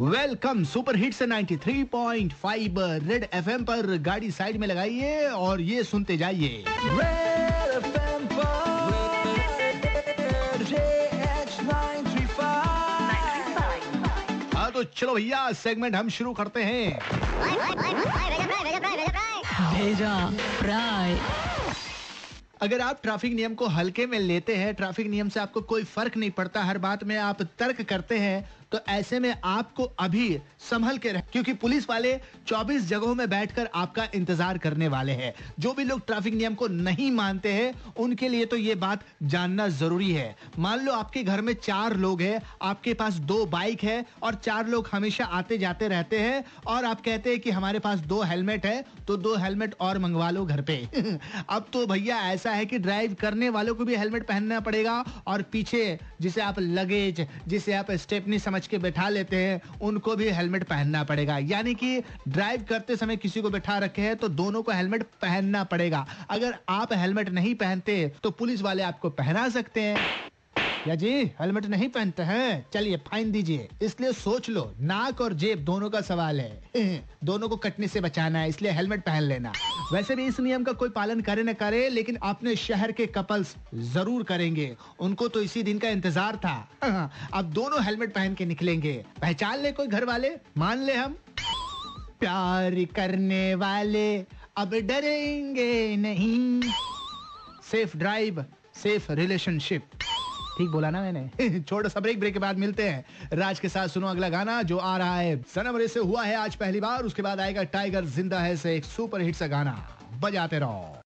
Welcome super hits 93.5 red FM पर गाड़ी side में लगाइए और ये सुनते जाइए। Red FM पर JH935 हाँ तो चलो भैया सेगमेंट हम शुरू करते हैं। भेजा फ्राई अगर आप ट्रैफ़िक नियम को हल्के में लेते हैं ट्रैफ़िक नियम से आपको कोई फ़र्क नहीं पड़ता हर बात में आप तर्क करते हैं तो ऐसे में आपको अभी संभल के रह क्योंकि पुलिस वाले 24 जगहों में बैठकर आपका इंतज़ार करने वाले हैं। जो भी लोग ट्रैफ़िक नियम को नहीं मानते हैं, उनके लिए तो ये बात जानना ज़रूरी है। मान लो आपके घर में चार लोग हैं, आपके पास दो बाइक है और चार लोग हमेशा आते जाते रहते हैं और आप कहते हैं कि हमारे पास दो हेलमेट है तो दो हेलमेट और मंगवा लो घर पे। अब तो भैया ऐसा है कि ड्राइव करने वालों को भी हेलमेट पहनना पड़ेगा और पीछे जिसे आप लगेज, जिसे आप स्टेपनी समझ के बैठा लेते हैं, उनको भी हेलमेट पहनना पड़ेगा। यानी कि ड्राइव करते समय किसी को बैठा रखे हैं तो दोनों को हेलमेट पहनना पड़ेगा। अगर आप हेलमेट नहीं पहनते तो पुलिस वाले आपको पहना सकते हैं। या जी, हेलमेट नहीं पहनते हैं। चलिए, फाइन दीजिए। इसलिए सोच लो, नाक और जेब दोनों का सवाल है। दोनों को कटने से बचाना है, इसलिए हेलमेट पहन लेना। वैसे भी इस नियम का कोई पालन करे न करे, लेकिन अपने शहर के कपल्स ज़रूर करेंगे। उनको तो इसी दिन का इंतज़ार था। अब दोनों हेलमेट पहन के निकलेंगे। पहचान ले कोई घर वाले मान ले हम। प्यार करने वाले अब डरेंगे नहीं। सेफ़ ड्राइव सेफ़ रिलेशनशिप ठीक बोला ना मैंने? छोटा सा ब्रेक ब्रेक के बाद मिलते हैं। राज के साथ सुनो अगला गाना जो आ रहा है। सनम रे से हुआ है आज पहली बार, उसके बाद आएगा टाइगर ज़िंदा है से एक सुपर हिट सा गाना। बजाते रहो।